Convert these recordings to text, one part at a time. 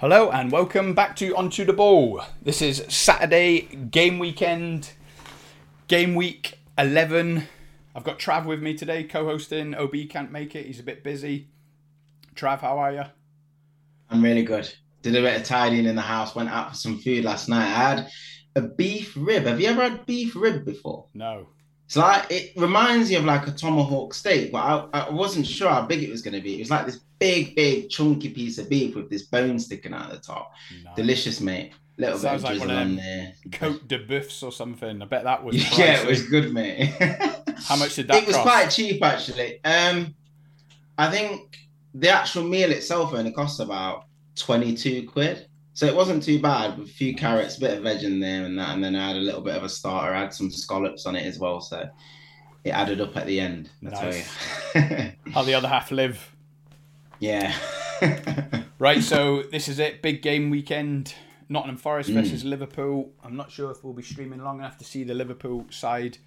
Hello and welcome back to Onto the Ball. This is Saturday game weekend, game week 11. I've got Trav with me today, co hosting. OB can't make it, he's a bit busy. Trav, how are you? I'm really good. Did a bit of tidying in the house, went out for some food last night. I had a beef rib. Have you ever had beef rib before? No. It's like it reminds you of like a tomahawk steak, but I, I wasn't sure how big it was going to be. It was like this big, big, chunky piece of beef with this bone sticking out of the top. Nice. Delicious, mate. Little bit of like on there. Cote de Boeufs or something. I bet that was. yeah, it was good, mate. how much did that? It was cost? quite cheap, actually. Um, I think the actual meal itself only cost about twenty-two quid. So it wasn't too bad with a few carrots, a bit of veg in there and that. And then I had a little bit of a starter. I had some scallops on it as well. So it added up at the end. Nice. How the other half live. Yeah. right. So this is it. Big game weekend. Nottingham Forest mm. versus Liverpool. I'm not sure if we'll be streaming long enough to see the Liverpool side.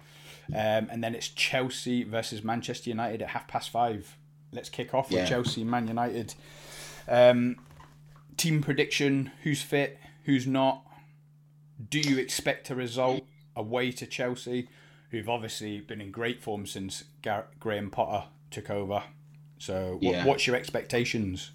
Um, and then it's Chelsea versus Manchester United at half past five. Let's kick off with yeah. Chelsea Man United. Um, team prediction who's fit, who's not. Do you expect a result away to Chelsea, who've obviously been in great form since Gar- Graham Potter took over? So, yeah. what's your expectations?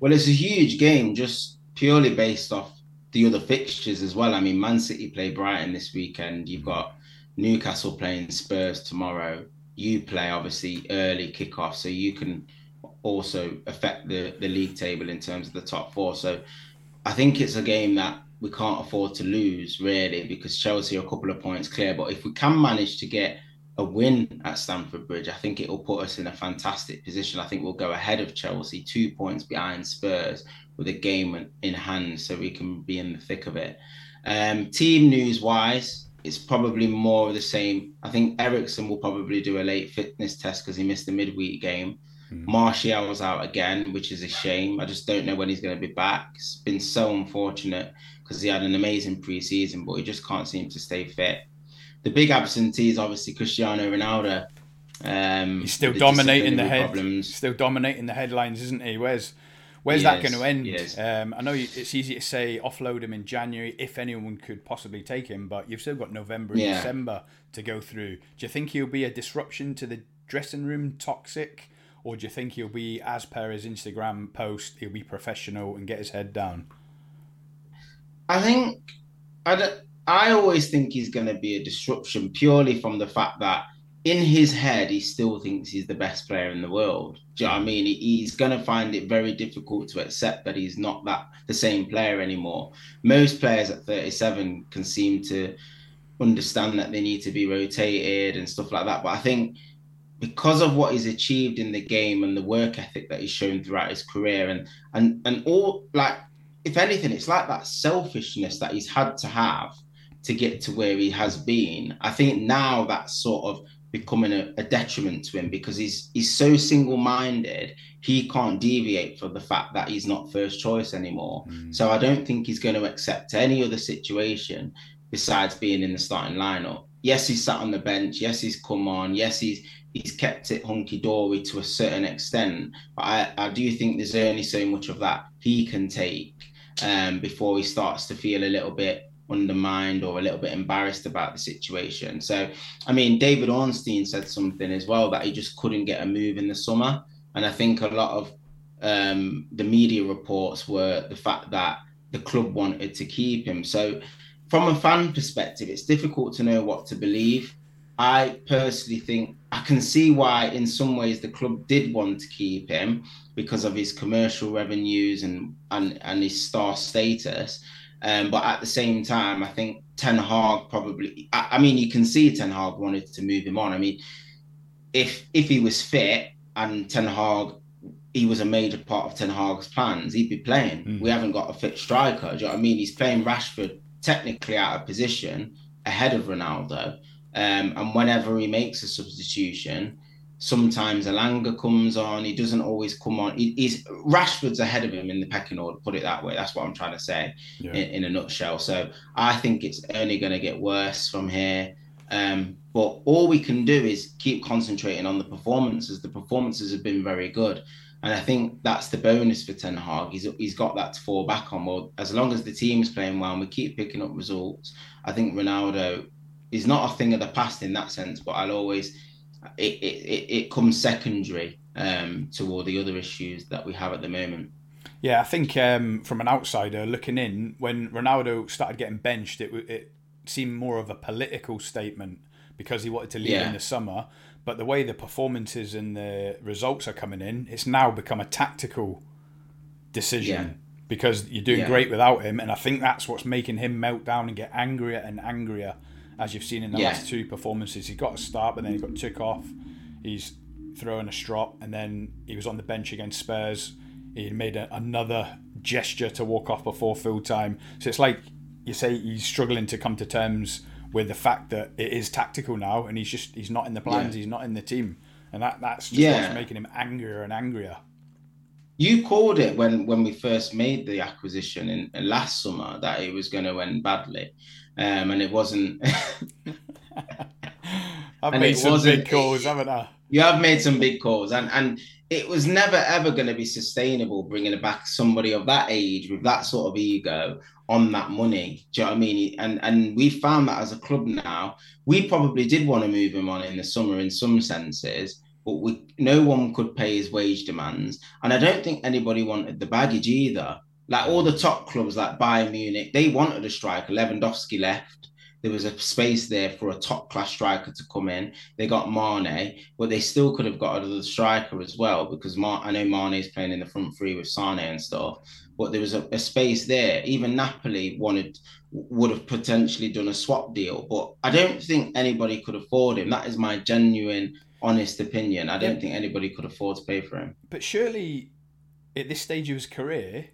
Well, it's a huge game just purely based off the other fixtures as well. I mean, Man City play Brighton this weekend. You've mm. got Newcastle playing Spurs tomorrow. You play obviously early kickoff, so you can also affect the, the league table in terms of the top four. So I think it's a game that we can't afford to lose really because Chelsea are a couple of points clear. But if we can manage to get a win at Stamford Bridge, I think it will put us in a fantastic position. I think we'll go ahead of Chelsea, two points behind Spurs with a game in hand, so we can be in the thick of it. Um, team news wise, it's probably more of the same. I think Eriksen will probably do a late fitness test because he missed the midweek game. Mm. Martial's out again, which is a shame. I just don't know when he's going to be back. It's been so unfortunate because he had an amazing preseason, but he just can't seem to stay fit. The big absentee is obviously Cristiano Ronaldo. Um, he's still dominating the head. Problems. Still dominating the headlines, isn't he? Where's Where's he that is, going to end? Um, I know it's easy to say offload him in January if anyone could possibly take him, but you've still got November and yeah. December to go through. Do you think he'll be a disruption to the dressing room, toxic, or do you think he'll be, as per his Instagram post, he'll be professional and get his head down? I think I, I always think he's going to be a disruption purely from the fact that in his head he still thinks he's the best player in the world. Do you know what I mm. mean? He's going to find it very difficult to accept that he's not that the same player anymore. Most players at 37 can seem to understand that they need to be rotated and stuff like that, but I think because of what he's achieved in the game and the work ethic that he's shown throughout his career and and and all like if anything it's like that selfishness that he's had to have to get to where he has been. I think now that's sort of becoming a, a detriment to him because he's he's so single-minded he can't deviate from the fact that he's not first choice anymore. Mm. so i don't think he's going to accept any other situation besides being in the starting lineup. Yes he's sat on the bench. Yes he's come on. Yes he's he's kept it hunky dory to a certain extent. But I, I do think there's only so much of that he can take um, before he starts to feel a little bit undermined or a little bit embarrassed about the situation. So, I mean, David Ornstein said something as well that he just couldn't get a move in the summer. And I think a lot of um, the media reports were the fact that the club wanted to keep him. So, from a fan perspective, it's difficult to know what to believe. I personally think I can see why, in some ways, the club did want to keep him because of his commercial revenues and and, and his star status. Um, but at the same time, I think Ten Hag probably. I, I, mean, you can see Ten Hag wanted to move him on. I mean, if if he was fit and Ten Hag, he was a major part of Ten Hag's plans, he'd be playing. Mm. We haven't got a fit striker. Do you know what I mean? He's playing Rashford technically out of position ahead of Ronaldo. Um, and whenever he makes a substitution, sometimes Elanga comes on. He doesn't always come on. He, he's Rashford's ahead of him in the pecking order. Put it that way. That's what I'm trying to say yeah. in, in, a nutshell. So I think it's only going to get worse from here. Um, but all we can do is keep concentrating on the performances. The performances have been very good. And I think that's the bonus for Ten Hag. He's, he's got that to fall back on. Well, as long as the team's playing well and we keep picking up results, I think Ronaldo is not a thing of the past in that sense, but I'll always, it, it, it comes secondary um, to all the other issues that we have at the moment. Yeah, I think um, from an outsider looking in, when Ronaldo started getting benched, it, it seemed more of a political statement because he wanted to leave yeah. in the summer. But the way the performances and the results are coming in, it's now become a tactical decision. Yeah. Because you're doing yeah. great without him, and I think that's what's making him melt down and get angrier and angrier, as you've seen in the last two performances. He got a start, but then he got took off. He's throwing a strop, and then he was on the bench against Spurs. He made a, another gesture to walk off before full time. So it's like you say he's struggling to come to terms with the fact that it is tactical now, and he's just he's not in the plans, yeah. he's not in the team, and that that's just yeah. what's making him angrier and angrier. You called it when when we first made the acquisition in, in last summer that it was going to end badly, um, and it wasn't. I've made some big calls, haven't I? You have made some big calls, and and it was never ever going to be sustainable bringing back somebody of that age with that sort of ego on that money. Do you know what I mean? And and we found that as a club now, we probably did want to move him on in the summer in some senses, but we no one could pay his wage demands, and I don't think anybody wanted the baggage either. Like all the top clubs like Bayern Munich, they wanted a striker. Lewandowski left there was a space there for a top class striker to come in. They got Mane, but they still could have got another striker as well because Mar- I know Mane is playing in the front three with Sane and stuff. But there was a, a space there. Even Napoli wanted would have potentially done a swap deal, but I don't think anybody could afford him. That is my genuine, honest opinion. I don't think anybody could afford to pay for him. But surely, at this stage of his career,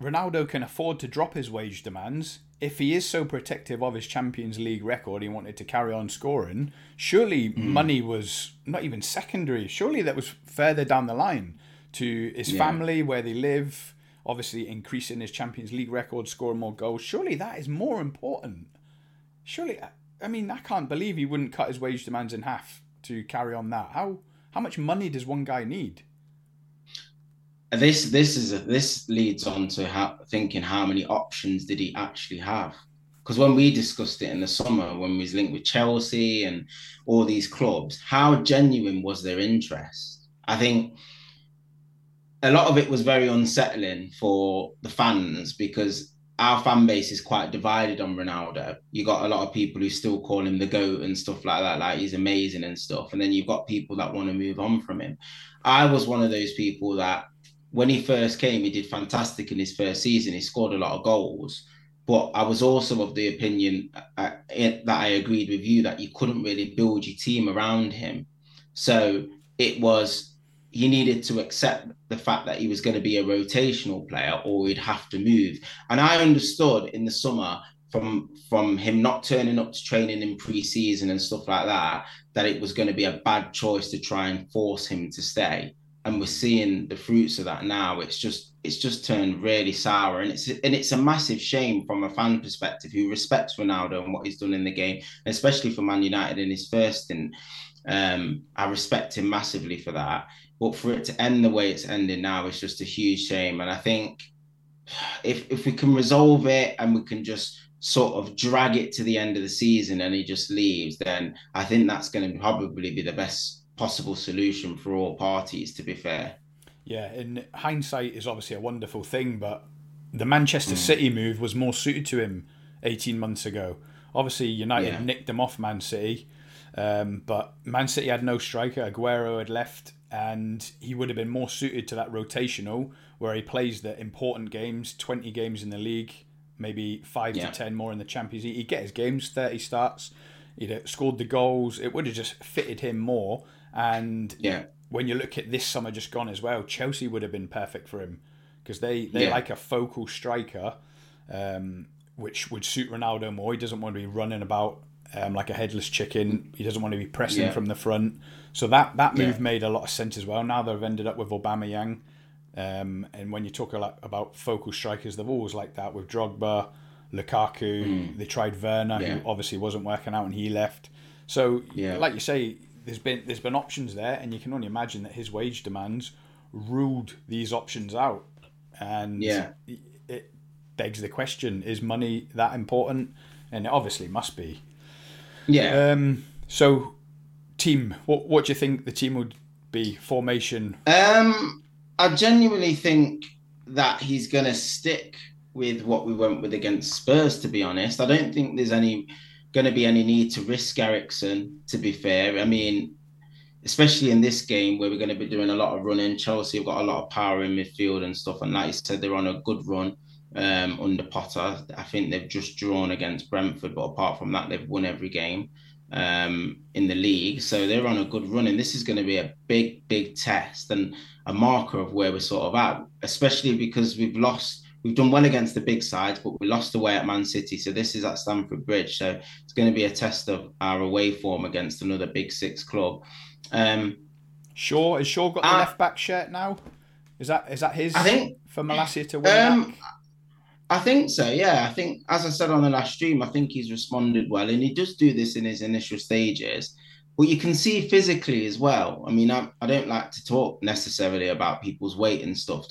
Ronaldo can afford to drop his wage demands if he is so protective of his Champions League record, he wanted to carry on scoring. Surely mm. money was not even secondary. Surely that was further down the line to his yeah. family, where they live. Obviously, increasing his Champions League record, scoring more goals. Surely that is more important. Surely, I mean, I can't believe he wouldn't cut his wage demands in half to carry on that. How how much money does one guy need? This this is a, this leads on to how, thinking how many options did he actually have? Because when we discussed it in the summer, when we was linked with Chelsea and all these clubs, how genuine was their interest? I think a lot of it was very unsettling for the fans because our fan base is quite divided on Ronaldo. You got a lot of people who still call him the GOAT and stuff like that, like he's amazing and stuff. And then you've got people that want to move on from him. I was one of those people that when he first came, he did fantastic in his first season. He scored a lot of goals. But I was also of the opinion uh, that I agreed with you that you couldn't really build your team around him. So it was he needed to accept the fact that he was going to be a rotational player or he'd have to move. And I understood in the summer from from him not turning up to training in pre-season and stuff like that that it was going to be a bad choice to try and force him to stay and we're seeing the fruits of that now. It's just it's just turned really sour, and it's and it's a massive shame from a fan perspective who respects Ronaldo and what he's done in the game, especially for Man United in his first. And um, I respect him massively for that. But for it to end the way it's ending now is just a huge shame. And I think if if we can resolve it and we can just sort of drag it to the end of the season and he just leaves, then I think that's going to probably be the best possible solution for all parties, to be fair. Yeah, in hindsight is obviously a wonderful thing, but the Manchester mm. City move was more suited to him 18 months ago. Obviously, United yeah. nicked him off Man City, um, but Man City had no striker. Aguero had left, and he would have been more suited to that rotational where he plays the important games 20 games in the league, maybe 5 yeah. to 10 more in the Champions League. He'd get his games, 30 starts, he'd scored the goals. It would have just fitted him more and yeah. when you look at this summer just gone as well, Chelsea would have been perfect for him because they they yeah. like a focal striker, um, which would suit Ronaldo more. He doesn't want to be running about um, like a headless chicken. He doesn't want to be pressing yeah. from the front. So that that move yeah. made a lot of sense as well. Now they've ended up with Aubameyang. Um, and when you talk a lot about focal strikers, they've always like that with Drogba, Lukaku. Mm. They tried Werner, yeah. who obviously wasn't working out, and he left. So, yeah. like you say, there's been there's been options there, and you can only imagine that his wage demands ruled these options out, and Yeah. it begs the question: Is money that important? And it obviously must be. Yeah. Um, so, team, what what do you think the team would be? Formation? Um, I genuinely think that he's going to stick with what we went with against Spurs. To be honest, I don't think there's any going to be any need to risk Eriksen. To be fair, I mean, especially in this game where we're going to be doing a lot of running. Chelsea have got a lot of power in midfield and stuff, and like you said, they're on a good run um, under Potter. I think they've just drawn against Brentford, but apart from that, they've won every game um, in the league. So they're on a good run, and this is going to be a big, big test and a marker of where we're sort of at, especially because we've lost. We've done well against the big sides, but we lost away at Man City. So this is at Stamford Bridge. So it's going to be a test of our away form against another big six club. Um, Shaw has Shaw got the Uh, left back shirt now? Is that is that his I think- for Malacia to win Um. I think so. Yeah, I think as I said on the last stream, I think he's responded well, and he does do this in his initial stages. But you can see physically as well. I mean, I, I don't like to talk necessarily about people's weight and stuff,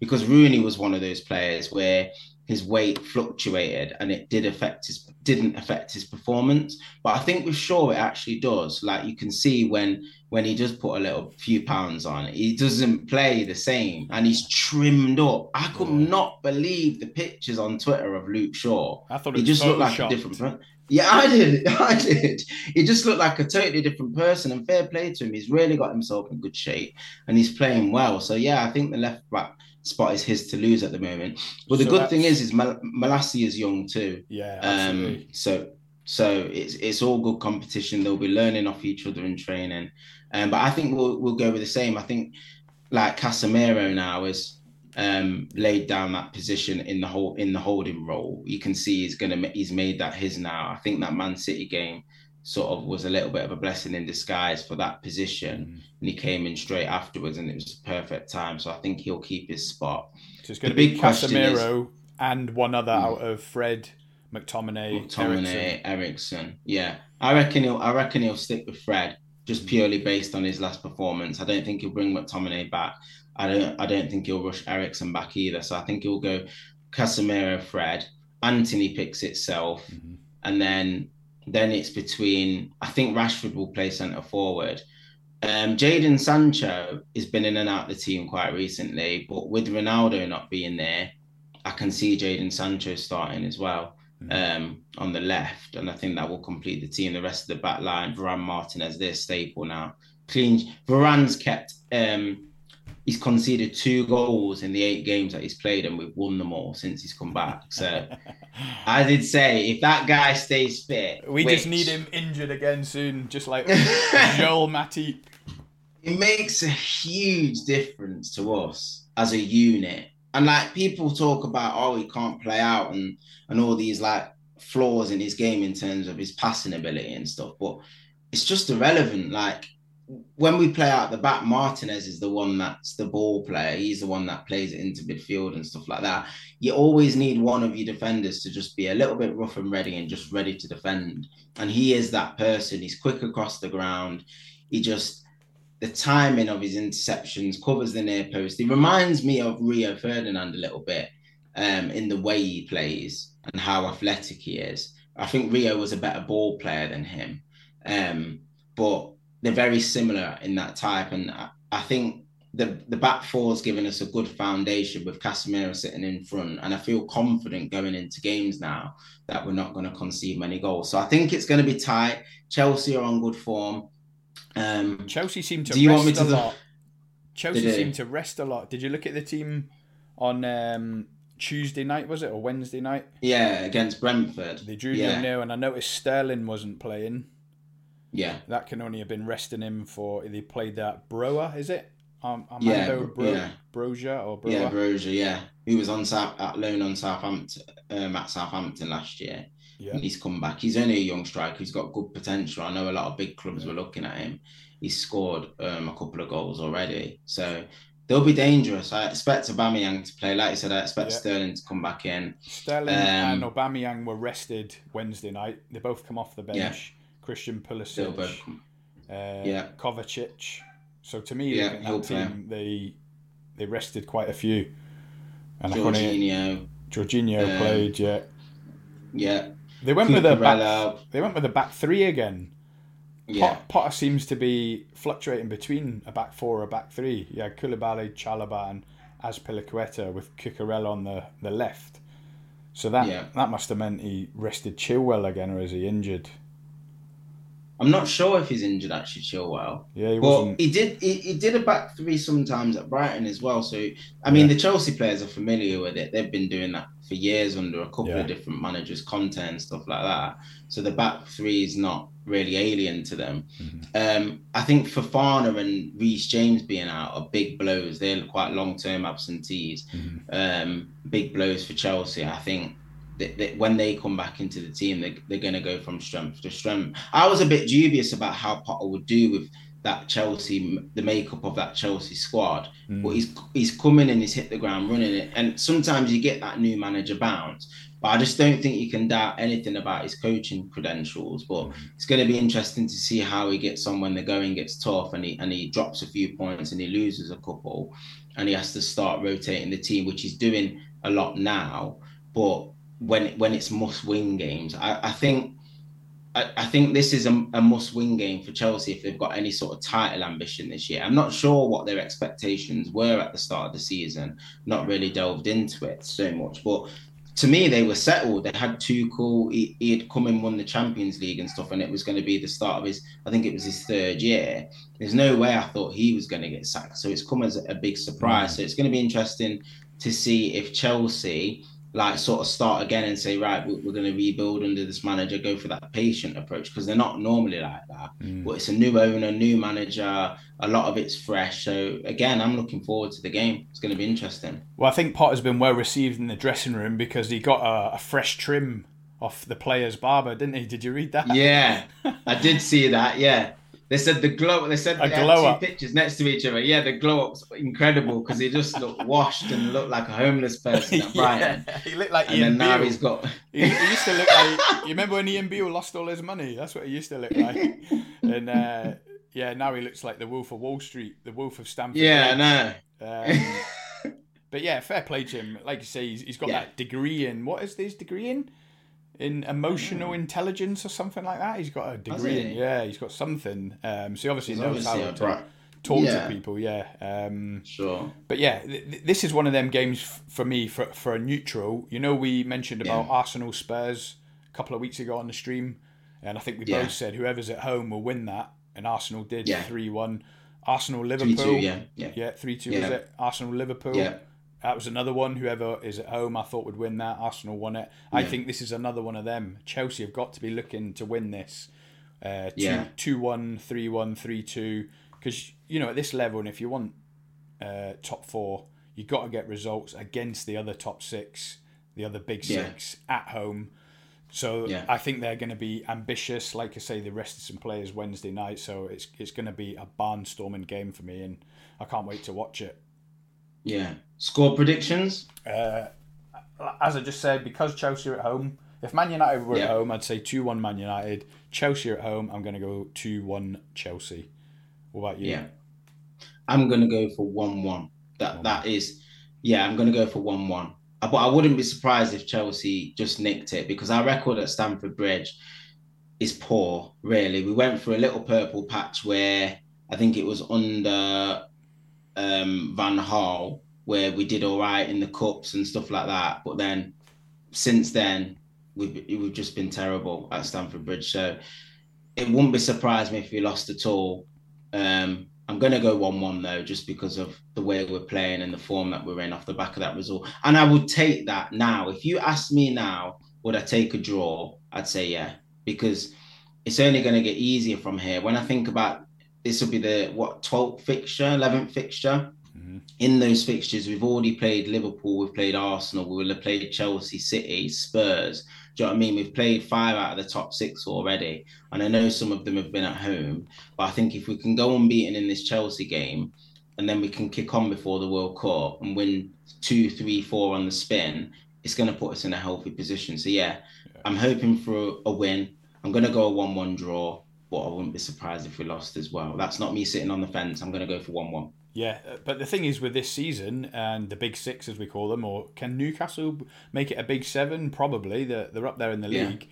because Rooney was one of those players where his weight fluctuated and it did affect his didn't affect his performance. But I think with Shaw it actually does. Like you can see when when he does put a little few pounds on, he doesn't play the same and he's trimmed up. I could Yeah. not believe the pictures on Twitter of Luke Shaw. I thought it He just looked like a different. Yeah, I did. I did. He just looked like a totally different person. And fair play to him. He's really got himself in good shape and he's playing well. So yeah, I think the left back spot is his to lose at the moment. But the So good thing is, is Mal- Malacia is young too. Yeah, Um, absolutely. so so it's it's all good competition. They'll be learning off each other in training. Um, but I think we'll we'll go with the same. I think like Casemiro now is um laid down that position in the whole in the holding role. You can see he's gonna he's made that his now. I think that Man City game sort of was a little bit of a blessing in disguise for that position. Mm. And he came in straight afterwards and it was a perfect time. So I think he'll keep his spot. So it's going to the be big question Casemiro and one other Mm. out of Fred, McTominay, McTominay, Eriksen. Eriksen. Yeah, I reckon he'll. I reckon he'll stick with Fred just purely based on his last performance. I don't think he'll bring McTominay back. I don't. I don't think he'll rush Eriksen back either. So I think he'll go Casemiro, Fred. Antony picks itself, Mhm. and then then it's between. I think Rashford will play centre forward. Um, Jaden Sancho has been in and out of the team quite recently, but with Ronaldo not being there, I can see Jaden Sancho starting as well um, on the left, and I think that will complete the team. The rest of the back line, Varane, Martinez, they're staple now. Clean. Varane's kept. Um, he's conceded two goals in the eight games that he's played, and we've won them all since he's come back. So I did say, if that guy stays fit, We just need him injured again soon, just like Joel Matip. it makes a huge difference to us as a unit. And like people talk about, oh, he can't play out and and all these like flaws in his game in terms of his passing ability and stuff, but it's just irrelevant. Like when we play out the back, Martinez is the one that's the ball player. He's the one that plays it into midfield and stuff like that. You always need one of your defenders to just be a little bit rough and ready and just ready to defend. And he is that person. He's quick across the ground. He just the timing of his interceptions covers the near post. He reminds me of Rio Ferdinand a little bit um, in the way he plays and how athletic he is. I think Rio was a better ball player than him, um, but they're very similar in that type. And I, I think the the back four's given us a good foundation with Casemiro sitting in front, and I feel confident going into games now that we're not going to concede many goals. So I think it's going to be tight. Chelsea are on good form. Um, Chelsea seem to Do you rest want me a to do- lot. Chelsea seem to rest a lot. Did you look at the team on um, Tuesday night, was it, or Wednesday night? yeah, against Brentford. They drew yeah. 0 0, and I noticed Sterling wasn't playing. Yeah, That can only have been resting him for. They played that Broa, is it? Um, Yeah, Armando Bro- Bro- yeah. Broja or Broa? yeah, Broja, yeah. He was on South at loan on Southampton um, at Southampton last year. yeah. And he's come back. He's only a young striker. He's got good potential. I know a lot of big clubs were looking at him. He's scored um, a couple of goals already. So they'll be dangerous. I expect Aubameyang to play. Like you said, I expect Yeah. Sterling to come back in. Sterling Um, and Aubameyang were rested Wednesday night. They both come off the bench. Yeah. Christian Pulisic, uh, Yeah. Kovacic, So to me, Yeah, looking at he'll that team, they they rested quite a few. And Jorginho, Jorginho Um, played. Yeah, yeah, they went with a back. They went with a back three again. yeah, Pot, Potter seems to be fluctuating between a back four or a back three. Yeah, Koulibaly, Chalobah, and Azpilicueta with Cucurella on the, the left. So that Yeah. that must have meant he rested Chilwell again, or is he injured? I'm not sure if he's injured actually, Chilwell. Yeah, he But wasn't. he did he, he did a back three sometimes at Brighton as well. So I mean the Chelsea players are familiar with it. They've been doing that for years under a couple Yeah. of different managers, Conte and stuff like that. So the back three is not really alien to them. Mhm. Um, I think Fofana and Reece James being out are big blows. They're quite long term absentees. Mhm. Um, big blows for Chelsea. I think that, that when they come back into the team, they, they're going to go from strength to strength. I was a bit dubious about how Potter would do with that Chelsea, the makeup of that Chelsea squad. Mm. But he's he's coming and he's hit the ground running it. And sometimes you get that new manager bounce. But I just don't think you can doubt anything about his coaching credentials. But it's going to be interesting to see how he gets on when the going gets tough and he and he drops a few points and he loses a couple, and he has to start rotating the team, which he's doing a lot now. But when when it's must win games, I, I think. I, I think this is a, a must-win game for Chelsea if they've got any sort of title ambition this year. I'm not sure what their expectations were at the start of the season. Not really delved into it so much, but to me, they were settled. They had Tuchel. He, he had come and won the Champions League and stuff, and it was going to be the start of his. I think it was his third year. There's no way I thought he was going to get sacked. So it's come as a big surprise. Mm. So it's going to be interesting to see if Chelsea like sort of start again and say, right, we're, we're going to rebuild under this manager, go for that patient approach because they're not normally like that. Mm. But it's a new owner, new manager. A lot of it's fresh. So again, I'm looking forward to the game. It's going to be interesting. Well, I think Potter's been well received in the dressing room because he got a, a fresh trim off the player's barber, didn't he? Did you read that? Yeah, I did see that. Yeah. They said the glow. They said A they had two up. pictures next to each other. Yeah, the glow up's incredible because he just looked washed and looked like a homeless person at Brighton. yeah, he looked like And Ian then now he's got He, he used to look like. You remember when Ian Beale lost all his money? That's what he used to look like. And uh, yeah, now he looks like the Wolf of Wall Street, the Wolf of Stamford. yeah, I know. Um, but yeah, fair play Jim. Like you say, he's, he's got Yeah. that degree in what is his degree in? In emotional intelligence or something like that. He's got a degree he? Yeah, he's got something. Um, so he obviously He's knows how to talk Yeah. to people. Yeah. Um, Sure. but yeah, th- th- this is one of them games f- for me for for a neutral. You know, we mentioned about Yeah. Arsenal Spurs a couple of weeks ago on the stream, and I think we Yeah. both said whoever's at home will win that, and Arsenal did Yeah. three one. Arsenal Liverpool. Yeah. Yeah. three two was it? Arsenal Liverpool. Yeah. That was another one. Whoever is at home, I thought would win that. Arsenal won it. I think this is another one of them. Chelsea have got to be looking to win this. Uh, two, Yeah. 2 1, 3 1, 3 2. Because, you know, at this level, and if you want uh, top four, you've got to get results against the other top six, the other big Yeah. six at home. So Yeah. I think they're going to be ambitious. Like I say, they rested some players Wednesday night, so it's it's going to be a barnstorming game for me, and I can't wait to watch it. Yeah. Score predictions. Uh, as I just said, because Chelsea are at home, if Man United were Yeah. at home, I'd say 2 1 Man United. Chelsea are at home, I'm going to go 2 1 Chelsea. What about you? Yeah. I'm gonna go for one one. That that is, yeah, I'm gonna go for one one. But I wouldn't be surprised if Chelsea just nicked it because our record at Stamford Bridge is poor. Really, we went through a little purple patch where I think it was under um, Van Gaal where we did all right in the cups and stuff like that. But then since then, we've we've just been terrible at Stamford Bridge. So it wouldn't be surprised me if we lost at all. Um, I'm going to go 1 1 though, just because of the way we're playing and the form that we're in off the back of that result. And I would take that now. If you ask me now, would I take a draw? I'd say yeah, because it's only going to get easier from here. When I think about this, will be the what 12th fixture, 11th fixture. Mhm. In those fixtures, we've already played Liverpool, we've played Arsenal, we will have played Chelsea, City, Spurs. Do you know what I mean? We've played five out of the top six already. And I know some of them have been at home. But I think if we can go unbeaten in this Chelsea game and then we can kick on before the World Cup and win two, three, four on the spin, it's going to put us in a healthy position. So, yeah, I'm hoping for a win. I'm going to go a 1 1 draw. But I wouldn't be surprised if we lost as well. That's not me sitting on the fence. I'm going to go for one-one. Yeah, uh, but the thing is with this season and the big six, as we call them, or can Newcastle make it a big seven? Probably. They're, they're up there in the Yeah. league.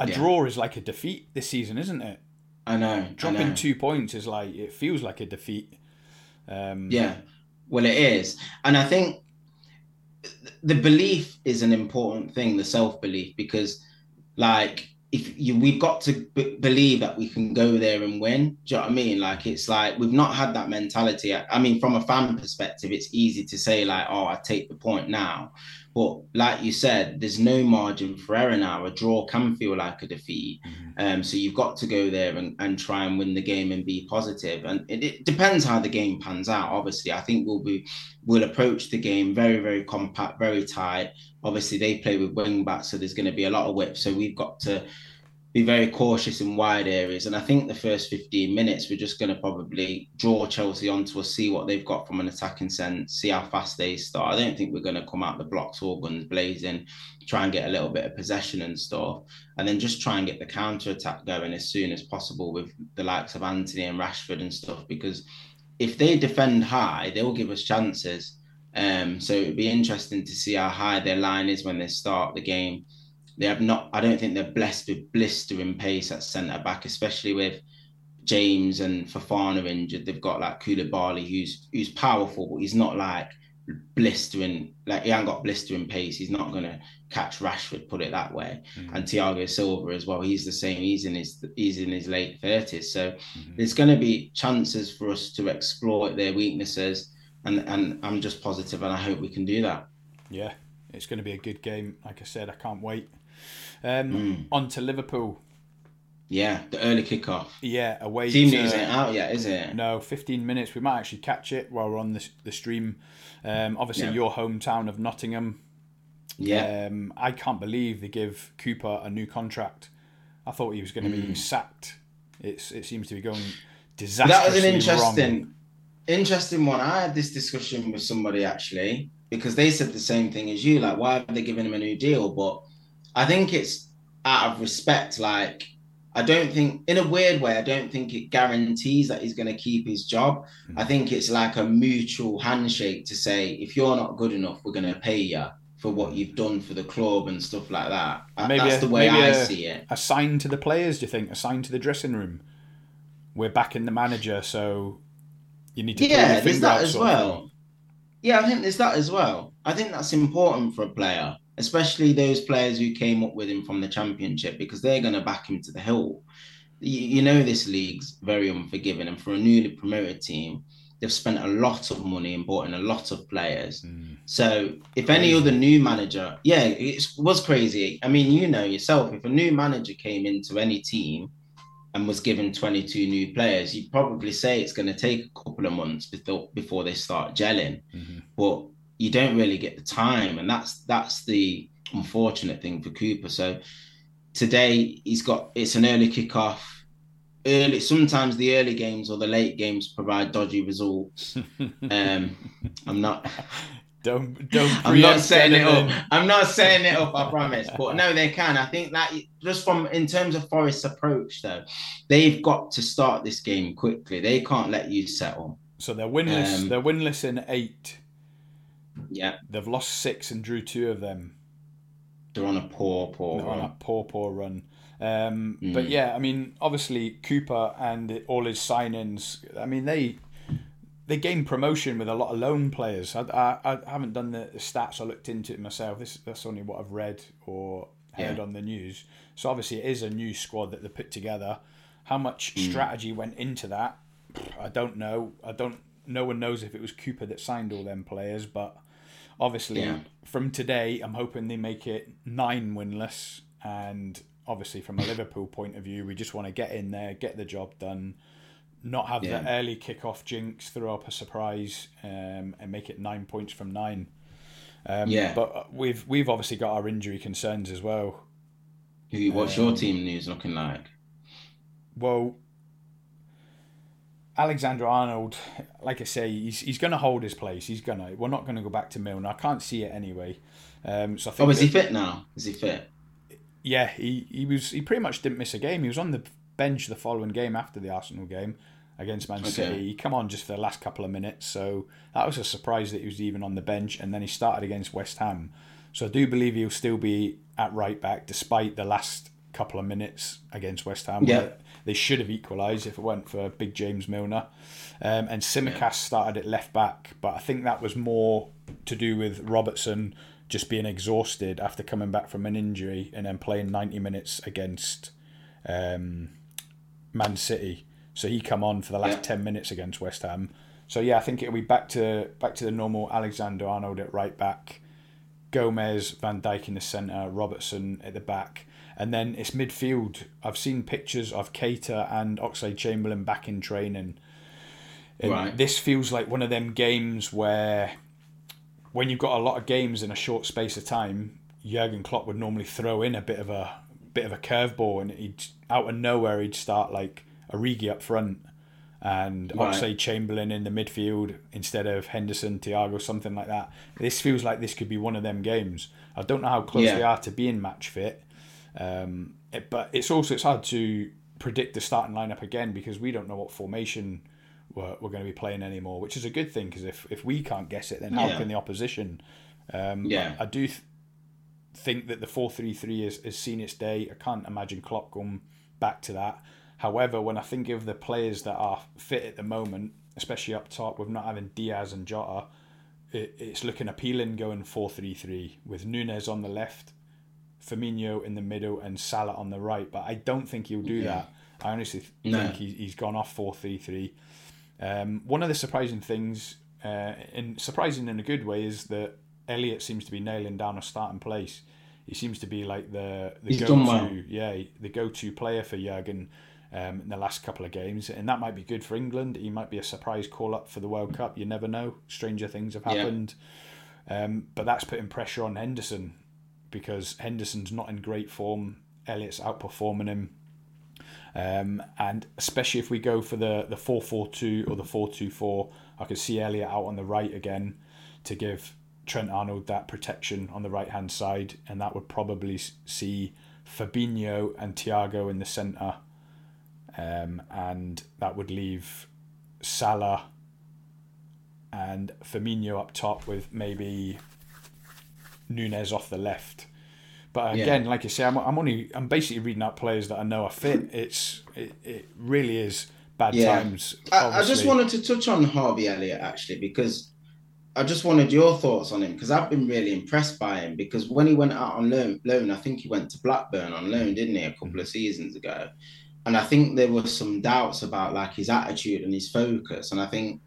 A Yeah. draw is like a defeat this season, isn't it? I know. I Dropping know. two points is like it feels like a defeat. Um, Yeah, well, it is, and I think the belief is an important thing, the self belief, because like if you, we've got to b- believe that we can go there and win. Do you know what I mean? Like it's like we've not had that mentality. I, I mean, from a fan perspective, it's easy to say like, "Oh, I take the point now," but like you said, there's no margin for error now. A draw can feel like a defeat. Mhm. Um, so you've got to go there and, and try and win the game and be positive. And it, it depends how the game pans out. Obviously, I think we'll be we'll approach the game very very compact, very tight. Obviously, they play with wing backs, so there's going to be a lot of whip. So we've got to be very cautious in wide areas. And I think the first 15 minutes, we're just going to probably draw Chelsea onto us, see what they've got from an attacking sense, see how fast they start. I don't think we're going to come out the blocks all guns blazing, try and get a little bit of possession and stuff, and then just try and get the counter attack going as soon as possible with the likes of Antony and Rashford and stuff. Because if they defend high, they'll give us chances. Um, so it'd be interesting to see how high their line is when they start the game they have not. I don't think they're blessed with blistering pace at centre back, especially with James and Fofana injured. They've got like Koulibaly, who's who's powerful, but he's not like blistering. Like he ain't got blistering pace. He's not gonna catch Rashford, put it that way. Mhm. And Thiago Silva as well. He's the same. He's in his he's in his late thirties. So Mhm. there's going to be chances for us to exploit their weaknesses, and and I'm just positive, and I hope we can do that. Yeah, it's going to be a good game. Like I said, I can't wait. Um, Mm. On to Liverpool. Yeah, the early kickoff. Yeah, away Team to, news ain't out yet, is it? No, 15 minutes. We might actually catch it while we're on the, the stream. Um, obviously, Yeah. your hometown of Nottingham. Yeah. Um, I can't believe they give Cooper a new contract. I thought he was going to be Mm. sacked. It's It seems to be going disastrously that was an interesting wrong. interesting one i had this discussion with somebody actually because they said the same thing as you like why are they giving him a new deal but i think it's out of respect like i don't think in a weird way i don't think it guarantees that he's going to keep his job i think it's like a mutual handshake to say if you're not good enough we're going to pay you for what you've done for the club and stuff like that Uh, Maybe that's a- the way maybe i a- see it A sign to the players, do you think? A sign to the dressing room? We're backing the manager, so you need to yeah, there's that as well. Yeah, I think there's that as well. I think that's important for a player, especially those players who came up with him from the championship, because they're going to back him to the hill. You, you know, this league's very unforgiving, and for a newly promoted team, they've spent a lot of money and bought in a lot of players. Mm. So, if any other new manager, yeah, it was crazy. I mean, you know yourself, if a new manager came into any team and was given 22 new players, you'd probably say it's going to take a couple of months before before they start gelling. Mhm. But you don't really get the time, and that's that's the unfortunate thing for Cooper. So today he's got it's an early kickoff. Early sometimes the early games or the late games provide dodgy results. Um, I'm not. don't don't I'm not setting it up. I'm not setting it up. I promise. But no, they can. I think that just from in terms of Forest's approach, though, they've got to start this game quickly. They can't let you settle. So they're winless. Um, they're winless in eight. Yeah, They've lost six and drew two of them. they're on a poor, poor They're on a run. poor, poor run. Um, But Mm. yeah, I mean, obviously Cooper and all his signings. I mean, they they gained promotion with a lot of loan players. I, I, I haven't done the stats. I looked into it myself. This that's only what I've read or heard Yeah. on the news. So obviously, it is a new squad that they put together. How much Mm. strategy went into that? I don't know. I don't. No one knows if it was Cooper that signed all them players, but obviously Yeah. from today, I'm hoping they make it nine winless. And obviously, from a Liverpool point of view, we just want to get in there, get the job done, not have the Yeah. early kickoff jinx, throw up a surprise, um, and make it nine points from nine. Um, Yeah. But we've we've obviously got our injury concerns as well. What's your Um, team news looking like? Well, Alexander Arnold, like I say, he's, he's going to hold his place. He's going to. We're not going to go back to Milner. I can't see it anyway. Um, so I think Oh, is he fit now? Is he fit? yeah, he, he was he pretty much didn't miss a game. He was on the bench the following game after the Arsenal game against Man okay. City. He come on just for the last couple of minutes, so that was a surprise that he was even on the bench. And then he started against West Ham, so I do believe he'll still be at right back despite the last couple of minutes against West Ham. Yeah. They should have equalised if it weren't for big James Milner. Um, and Tsimikas yeah. started at left back, but I think that was more to do with Robertson just being exhausted after coming back from an injury and then playing 90 minutes against um, Man City. So he come on for the last yeah. 10 minutes against West Ham. So yeah, I think it'll be back to back to the normal Alexander Arnold at right back, Gomez, Van Dijk in the centre, Robertson at the back. And then it's midfield. I've seen pictures of Keita and Oxlade Chamberlain back in training. And right. this feels like one of them games where when you've got a lot of games in a short space of time, Jurgen Klopp would normally throw in a bit of a bit of a curveball, and he'd out of nowhere he'd start like Origi up front and right. Oxlade Chamberlain in the midfield instead of Henderson, Thiago, something like that. This feels like this could be one of them games. I don't know how close yeah. they are to being match fit, um, it, but it's also it's hard to predict the starting lineup again because we don't know what formation we're, we're going to be playing anymore, which is a good thing because if, if we can't guess it, then how yeah. can the opposition? Um, yeah, I, I do th- think that the four three three is has seen its day. I can't imagine Klopp going back to that. However, when I think of the players that are fit at the moment, especially up top, with not having Diaz and Jota, it, it's looking appealing going 4 3 3 with Nunez on the left, Firmino in the middle, and Salah on the right. But I don't think he'll do yeah. that. I honestly no. think he, he's gone off 4 3 3. Um, one of the surprising things, uh, in surprising in a good way, is that Elliott seems to be nailing down a starting place. He seems to be like the the go to well. yeah the go to player for Jurgen um, in the last couple of games, and that might be good for England. He might be a surprise call up for the World Cup. You never know. Stranger things have happened, yeah. um, but that's putting pressure on Henderson because Henderson's not in great form. Elliott's outperforming him. Um, and especially if we go for the the four four two or the four two four, I could see Elliott out on the right again to give Trent Arnold that protection on the right hand side, and that would probably see Fabinho and Thiago in the centre um, and that would leave Salah and Firmino up top with maybe Nunez off the left. But again, yeah. like you say, I'm, I'm only I'm basically reading out players that I know are fit. It's it, it really is bad yeah. times. I, I, just wanted to touch on Harvey Elliott actually because I just wanted your thoughts on him because I've been really impressed by him because when he went out on loan, loan, I think he went to Blackburn on loan, didn't he, a couple of mm-hmm. seasons ago? and I think there were some doubts about like his attitude and his focus. And I think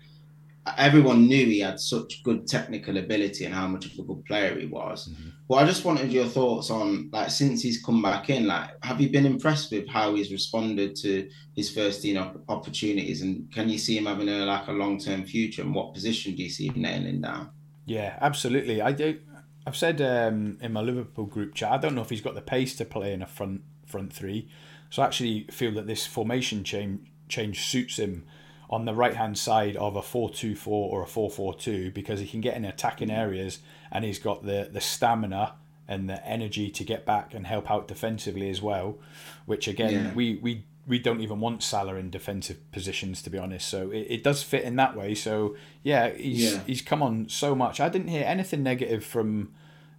everyone knew he had such good technical ability and how much of a good player he was. Mm-hmm. Well, I just wanted your thoughts on like since he's come back in, like have you been impressed with how he's responded to his first team op- opportunities, and can you see him having a like a long term future? And what position do you see him nailing down? Yeah, absolutely. I do. I've said um, in my Liverpool group chat, I don't know if he's got the pace to play in a front front three. So I actually feel that this formation change change suits him on the right hand side of a 4-2-4 or a 4-4-2 because he can get in attacking areas and he's got the the stamina and the energy to get back and help out defensively as well which again yeah. we we we don't even want Salah in defensive positions to be honest so it, it does fit in that way so yeah he's yeah. he's come on so much I didn't hear anything negative from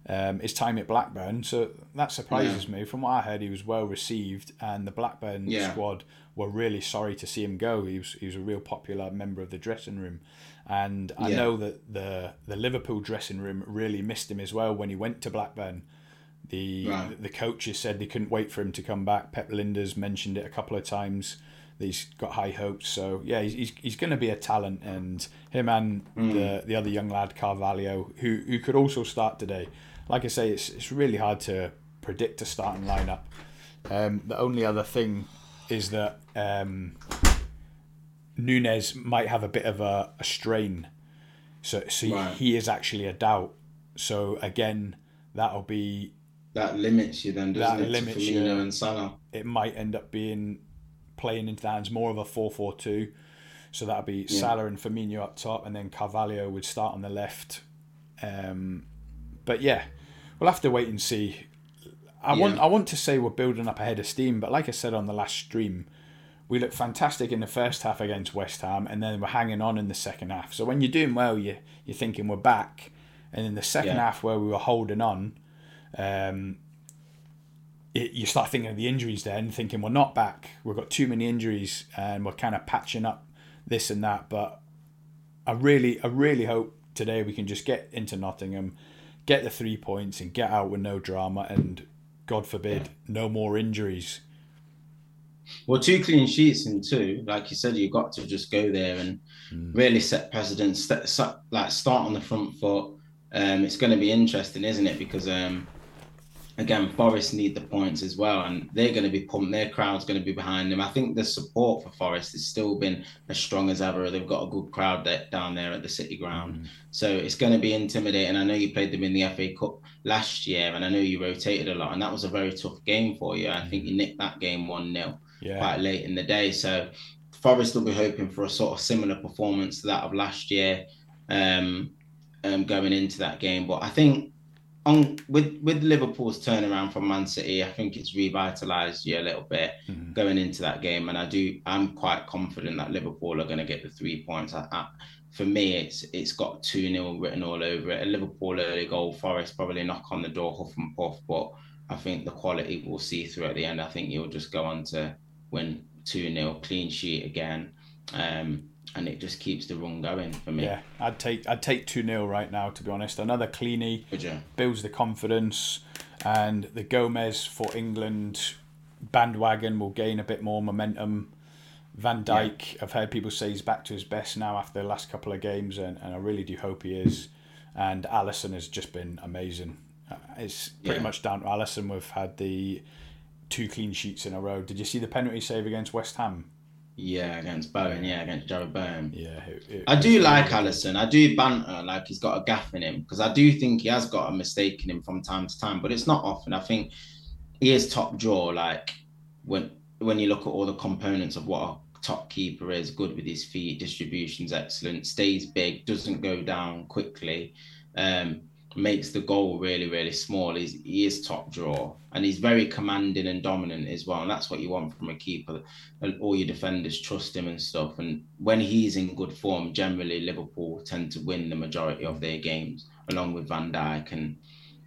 um, his time at Blackburn. So that surprises yeah. me. From what I heard, he was well received, and the Blackburn yeah. squad were really sorry to see him go. He was he was a real popular member of the dressing room, and I yeah. know that the the Liverpool dressing room really missed him as well when he went to Blackburn. The right. the coaches said they couldn't wait for him to come back. Pep Lijnders mentioned it a couple of times. He's got high hopes, so yeah, he's, he's, he's going to be a talent, and him and mm. the the other young lad Carvalho, who who could also start today like I say, it's it's really hard to predict a starting lineup. Um, the only other thing is that um, Nunez might have a bit of a, a strain, so so right. he is actually a doubt. So again, that'll be that limits you then, doesn't that it? Limits you. and Salah. It might end up being playing into the hands more of a 4-4-2. So that'll be yeah. Salah and Firmino up top, and then Carvalho would start on the left. Um, but yeah, we'll have to wait and see. I yeah. want I want to say we're building up ahead of steam, but like I said on the last stream, we looked fantastic in the first half against West Ham, and then we're hanging on in the second half. So when you're doing well, you you're thinking we're back, and in the second Yeah. half where we were holding on, um, it, you start thinking of the injuries then, thinking we're not back. We've got too many injuries, and we're kind of patching up this and that. But I really, I really hope today we can just get into Nottingham, get the three points, and get out with no drama, and God forbid, no more injuries. Well, two clean sheets in two, like you said, you've got to just go there and really set precedence, Set, set, like start on the front foot. Um, it's going to be interesting, isn't it? Because um, again, Forest need the points as well, and they're going to be pumped. Their crowd's going to be behind them. I think the support for Forest has still been as strong as ever. They've got a good crowd that, down there at the City Ground, so it's going to be intimidating. I know you played them in the FA Cup last year, and I know you rotated a lot, and that was a very tough game for you. I think you nicked that game one 0 Yeah, quite late in the day. So Forest will be hoping for a sort of similar performance to that of last year, um, um, going into that game. But I think on with with Liverpool's turnaround from Man City, I think it's revitalised you a little bit Mhm. going into that game, and I do I'm quite confident that Liverpool are going to get the three points. I, I, for me, it's it's got two 0 written all over it. A Liverpool early goal, Forest probably knock on the door, huff and puff, but I think the quality we'll see through at the end. I think you'll just go on to win 2 0, clean sheet again. Um, and it just keeps the run going for me. yeah. I'd take I'd take two 0 right now. To be honest, another cleanie builds the confidence, and the Gomez for England bandwagon will gain a bit more momentum. Van Dijk, I've heard people say he's back to his best now after the last couple of games, and, and I really do hope he is. And Alisson has just been amazing. Uh, It's pretty Yeah. much down to Alisson. We've had the two clean sheets in a row. Did you see the penalty save against West Ham? Yeah, against Bowen. Yeah, against Jarrod Bowen. Yeah, it- it I do like Alisson. I do banter like he's got a gaff in him because I do think he has got a mistake in him from time to time, but it's not often. I think he is top draw. Like when when you look at all the components of what a top keeper is, good with his feet, distribution's excellent, stays big, doesn't go down quickly, um, makes the goal really really small. He's, he is top draw and he's very commanding and dominant as well, and that's what you want from a keeper and all your defenders trust him and stuff. And when he's in good form, generally Liverpool tend to win the majority of their games, along with Van Dijk and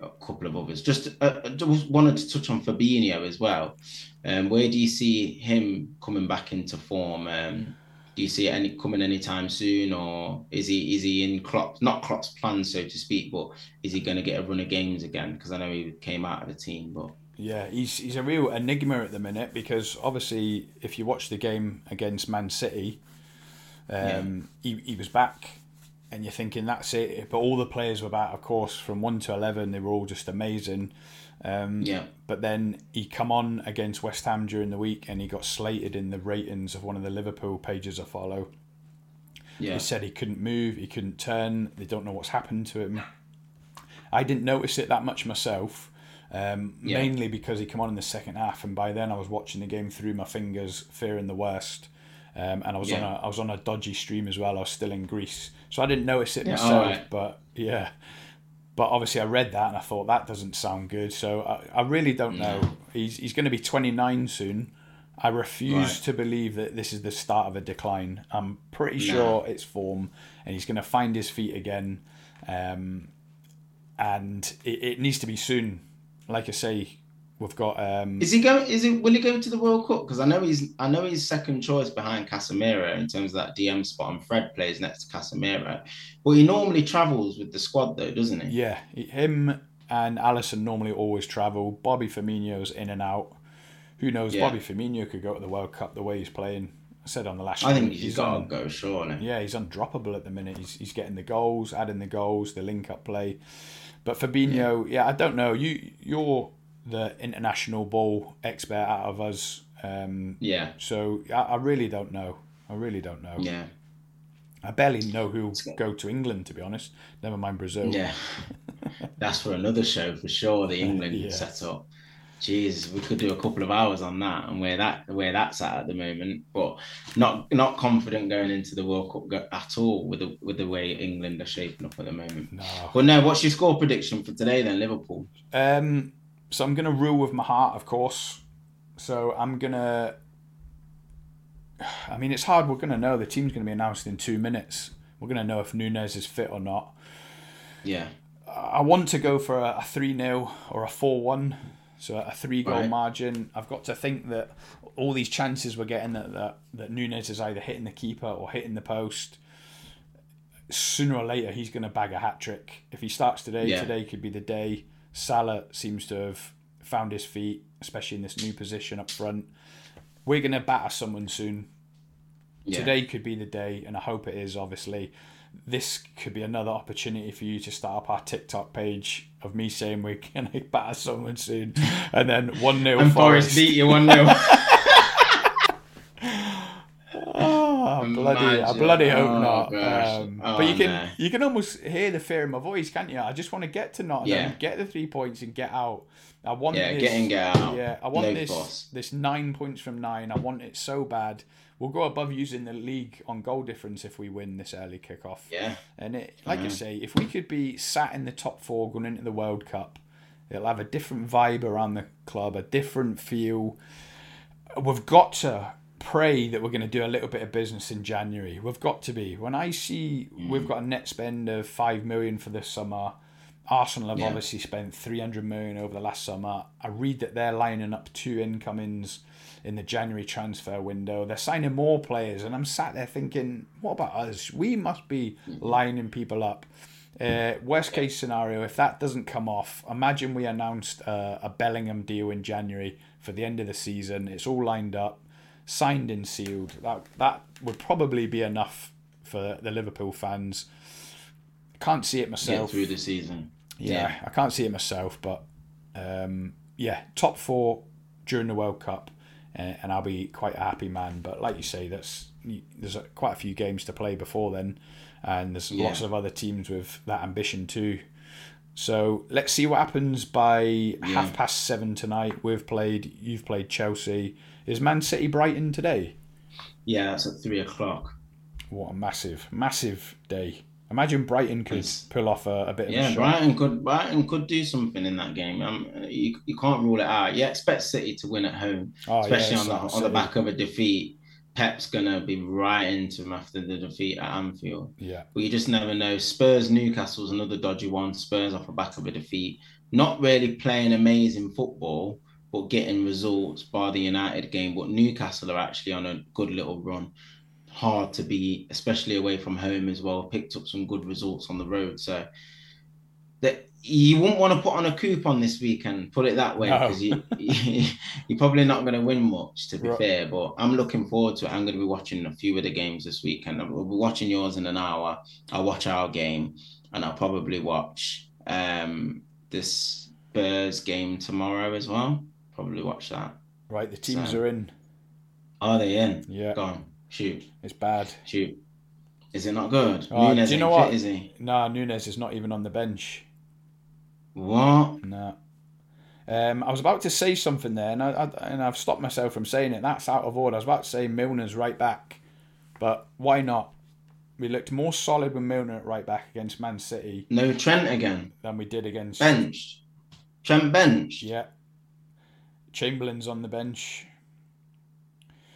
a couple of others. Just uh, just wanted to touch on Fabinho as well. Um, where do you see him coming back into form? Um, do you see it any coming anytime soon, or is he is he in Klopp not Klopp's plan so to speak, but is he going to get a run of games again? Because I know he came out of the team, but Yeah, he's he's a real enigma at the minute because obviously, if you watch the game against Man City, um, he he was back, and you're thinking that's it. But all the players were back, of course, from one to eleven. They were all just amazing. Um, yeah, But then he come on against West Ham during the week, and he got slated in the ratings of one of the Liverpool pages I follow. yeah, He said he couldn't move, he couldn't turn. They don't know what's happened to him. I didn't notice it that much myself, um, Yeah. mainly because he came on in the second half, and by then I was watching the game through my fingers, fearing the worst. Um, and I was on a I was on a dodgy stream as well. I was still in Greece, so I didn't notice it Yeah, myself. alright. But yeah, but obviously I read that and I thought that doesn't sound good. So I, I really don't know. He's he's going to be 29 soon. I refuse Right. to believe that this is the start of a decline. I'm pretty No. sure it's form, and he's going to find his feet again. Um, and it, it needs to be soon. Like I say, we've got. Um, Is he going? Is it? Will he go to the World Cup? Because I know he's. I know he's second choice behind Casemiro in terms of that DM spot, and Fred plays next to Casemiro. But he normally travels with the squad, though, doesn't he? yeah, him and Alisson normally always travel. Bobby Firmino's in and out. Who knows? Yeah. Bobby Firmino could go to the World Cup the way he's playing. I said on the last. I think he's, he's got to go, surely. Yeah, he's undroppable at the minute. He's, he's getting the goals, adding the goals, the link up play. But Fabinho, yeah, I don't know. You you're the international ball expert out of us, um, Yeah, so I, I really don't know. I really don't know. yeah, I barely know who'll go to England, to be honest. Never mind Brazil. yeah. That's for another show for sure. The England Yeah. setup. Jeez, we could do a couple of hours on that and where that where that's at at the moment. But not not confident going into the World Cup at all with the with the way England are shaping up at the moment. No. But no, what's your score prediction for today then, Liverpool? Um, so I'm gonna rule with my heart, of course. So I'm gonna I mean, it's hard. We're going to know. The team's going to be announced in two minutes. We're going to know if Nunez is fit or not. Yeah. I want to go for a 3 0 or a 4 1. So a three goal Right. margin. I've got to think that all these chances we're getting that, that, that Nunez is either hitting the keeper or hitting the post. Sooner or later, he's going to bag a hat trick. If he starts today, Yeah. today could be the day. Salah seems to have found his feet, especially in this new position up front. We're going to batter someone soon. Yeah. Today could be the day, and I hope it is, obviously. This could be another opportunity for you to start up our TikTok page of me saying we're going to batter someone soon. And then 1 0 And Forest Forest. beat you 1 0. Bloody, I bloody hope Oh, not. Um, Oh, but you can no. you can almost hear the fear in my voice, can't you? I just want to get to Nottingham, Yeah. get the three points, and get out. I want Yeah, this, get in, get out. Yeah, I want this fuss. this nine points from nine. I want it so bad. We'll go above using the league on goal difference if we win this early kickoff. yeah. And it, like I say, if we could be sat in the top four going into the World Cup, it'll have a different vibe around the club, a different feel. We've got to pray that we're going to do a little bit of business in January. We've got to be. When I see we've got a net spend of five million for this summer, Arsenal have Yeah. obviously spent three hundred million over the last summer. I read that they're lining up two incomings in the January transfer window. They're signing more players, and I'm sat there thinking, what about us? We must be lining people up. Uh, worst case scenario, if that doesn't come off, imagine we announced uh, a Bellingham deal in January for the end of the season. It's all lined up, signed and sealed. That that would probably be enough for the Liverpool fans. Can't see it Get myself. through the season. Yeah, I can't see it myself, but um, yeah, top four during the World Cup, uh, and I'll be quite a happy man. But like you say, that's there's a, quite a few games to play before then, and there's Yeah. lots of other teams with that ambition too. So let's see what happens by half past seven tonight. We've played, you've played Chelsea. Is Man City Brighton today? Yeah, that's at three o'clock. What a massive, massive day! Imagine Brighton could Yes. pull off a, a bit of a Yeah. Brighton could Brighton could do something in that game. Um, you, you can't rule it out. You expect City to win at home, Oh, especially yeah, on the it's on the back of a defeat. Pep's gonna be right into them after the defeat at Anfield. Yeah, But you just never know. Spurs Newcastle's another dodgy one. Spurs off the back of a defeat, not really playing amazing football, but getting results by the United game. But Newcastle are actually on a good little run. Hard to be, especially away from home as well. Picked up some good results on the road. So that you wouldn't want to put on a coupon this weekend, put it that way, No. because you, you're probably not going to win much, to be Right. fair. But I'm looking forward to it. I'm going to be watching a few of the games this weekend. We'll be watching yours in an hour. I'll watch our game, and I'll probably watch um, this Spurs game tomorrow as well. Probably watch that. right. The teams So- are in. Are they in? Yeah, Go on, shoot, it's bad. shoot. Is it not good? Oh, Nunez do you know what? fit, is he? Nah, Nunez is not even on the bench. What? No. Um, I was about to say something there, and I, I and I've stopped myself from saying it. That's out of order. I was about to say Milner's right back, but why not? We looked more solid with Milner at right back against Man City No Trent again. than we did against. Benched. Trent benched. Yeah. Chamberlain's on the bench.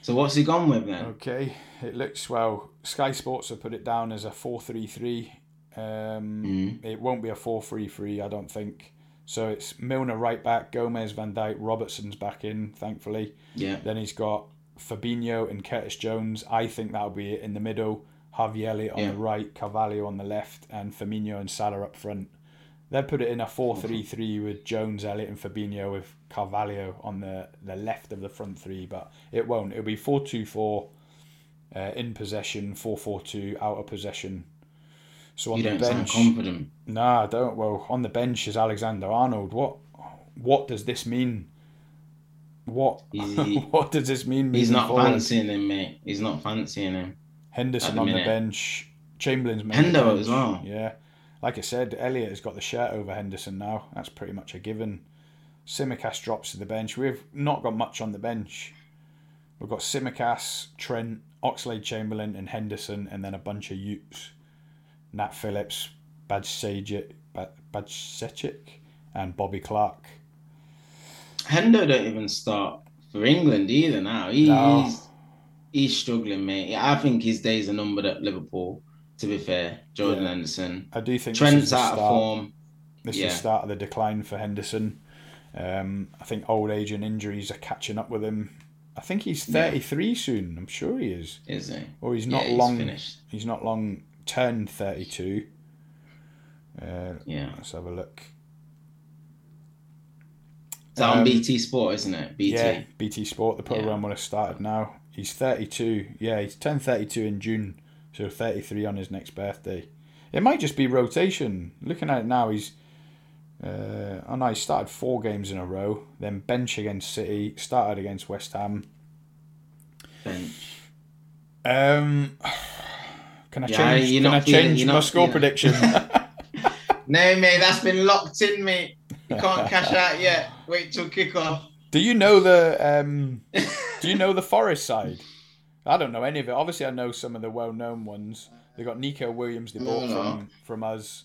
So what's he gone with then? Okay, it looks well. Sky Sports have put it down as a four-three-three. Um, Mm. It won't be a four-three-three, I don't think. So it's Milner right back, Gomez, Van Dijk, Robertson's back in, thankfully. Yeah. Then he's got Fabinho and Curtis Jones. I think that'll be it in the middle. Elliott on Yeah. the right, Carvalho on the left, and Firmino and Salah up front. They'll put it in a 4 3 3 with Jones, Elliott, and Fabinho with Carvalho on the, the left of the front three, but it won't. It'll be 4 2 4 uh, in possession, 4 4 2 out of possession. So on You the don't sound bench. confident. Nah, I don't. Well, on the bench is Alexander Arnold. What what does this mean? What He- what does this mean? He's not forward? fancying him, mate. He's not fancying him. Henderson the on the bench. Chamberlain's the Hendo bench. as well. Yeah, like I said, Elliott has got the shirt over Henderson now. That's pretty much a given. Tsimikas drops to the bench. We've not got much on the bench. We've got Tsimikas, Trent, Oxlade Chamberlain, and Henderson, and then a bunch of Utes. Nat Phillips, Bajcetic, Bajcetic, and Bobby Clark. Hendo don't even start for England either now. He, No. He's he's struggling, mate. I think his days are numbered at Liverpool. To be fair, Jordan Yeah. Henderson. I do think this Trent's out of form. This is the start of the decline for Henderson. Um, I think old age and injuries are catching up with him. I think he's Yeah. 33 soon. I'm sure he is. Is he? Or he's not yeah, he's long. finished. He's not long turned 32. Uh, Yeah. let's have a look. It's on Um, BT Sport, isn't it? BT. Yeah, BT Sport. The program will have started now. He's 32. Yeah, he's turned 32 in June, so 33 on his next birthday. It might just be rotation. Looking at it now, he's. Uh, oh no, he started four games in a row. Then bench against City. Started against West Ham. Bench. Um, can I Yeah, change? Can I not feeling- change my not score feeling- prediction? No, mate, that's been locked in, mate. You can't cash out yet. Wait till kickoff. Do you know the um? do you know the Forest side? I don't know any of it. Obviously, I know some of the well-known ones. They got Nico Williams. They bought No, no. from from us.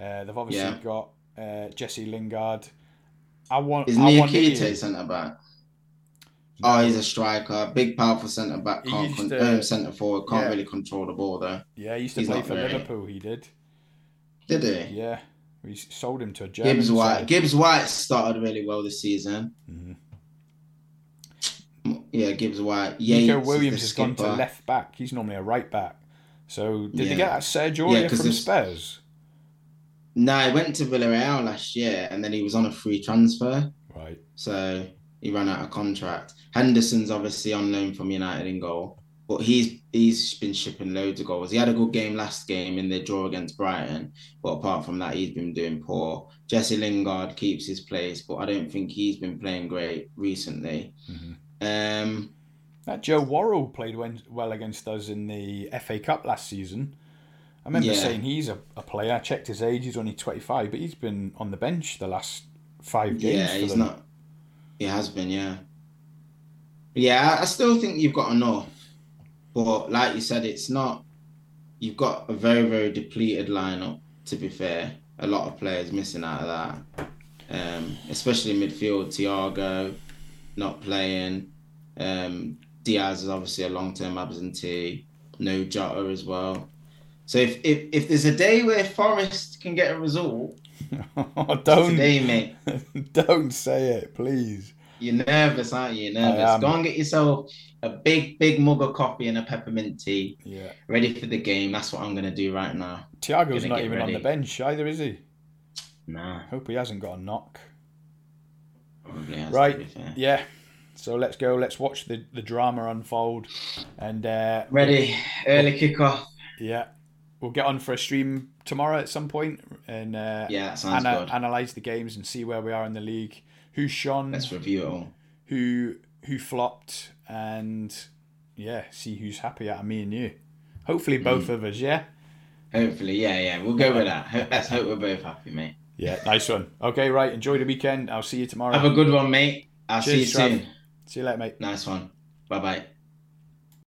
Uh, they've obviously Yeah. got uh, Jesse Lingard. I want. Is Niakhaté centre back? Oh, he's a striker, big, powerful centre back. He Can't used con- to- um, centre forward. Can't yeah. really control the ball though. Yeah, he used to he's play for very- Liverpool. He did. Did he? Yeah, we sold him to a German Gibbs White. Gibbs White started really well this season. Mhm. Yeah, Gibbs White. Yates Nico Williams has gone to left back. He's normally a right back. So did they get that Serge Yeah, from Spurs? No, he went to Villarreal last year, and then he was on a free transfer, Right. so he ran out of contract. Henderson's obviously on loan from United in goal, but he's he's been shipping loads of goals. He had a good game last game in the draw against Brighton, but apart from that, he's been doing poor. Jesse Lingard keeps his place, but I don't think he's been playing great recently. Mhm. Um, That Joe Worrall played well against us in the FA Cup last season. I remember Yeah. saying he's a, a player. I checked his age; he's only twenty five, but he's been on the bench the last five games. yeah, he's them. not. He has been, yeah. Yeah, I- I still think you've got enough, but like you said, it's not. You've got a very, very depleted lineup. To be fair, a lot of players missing out of that, um, especially midfield. Thiago not playing. Um, Diaz is obviously a long-term absentee. No Jota as well. So if, if if there's a day where Forest can get a result, don't today, mate. don't say it, please. You're nervous, aren't you? You're nervous. Go and get yourself a big, big mug of coffee and a peppermint tea, Yeah, ready for the game. That's what I'm gonna do right now. Thiago's not even on the bench either, is he? Nah, Hope he hasn't got a knock. probably has Right. to be fair. Yeah. So let's go. Let's watch the, the drama unfold, and uh, Ready, early kickoff. yeah, we'll get on for a stream tomorrow at some point and uh, Yeah, ana- analyze the games and see where we are in the league, who shone, Let's review it all. who who flopped, and yeah, see who's happy out of me and you. Hopefully, both Mm. of us. Yeah. Hopefully, yeah, yeah. We'll go with that. Let's hope we're both happy, mate. Yeah. Nice one. Okay. Right. Enjoy the weekend. I'll see you tomorrow. Have a good one, mate. I'll see you Cheers, Trav. soon. See you later, mate. Nice one. Bye bye.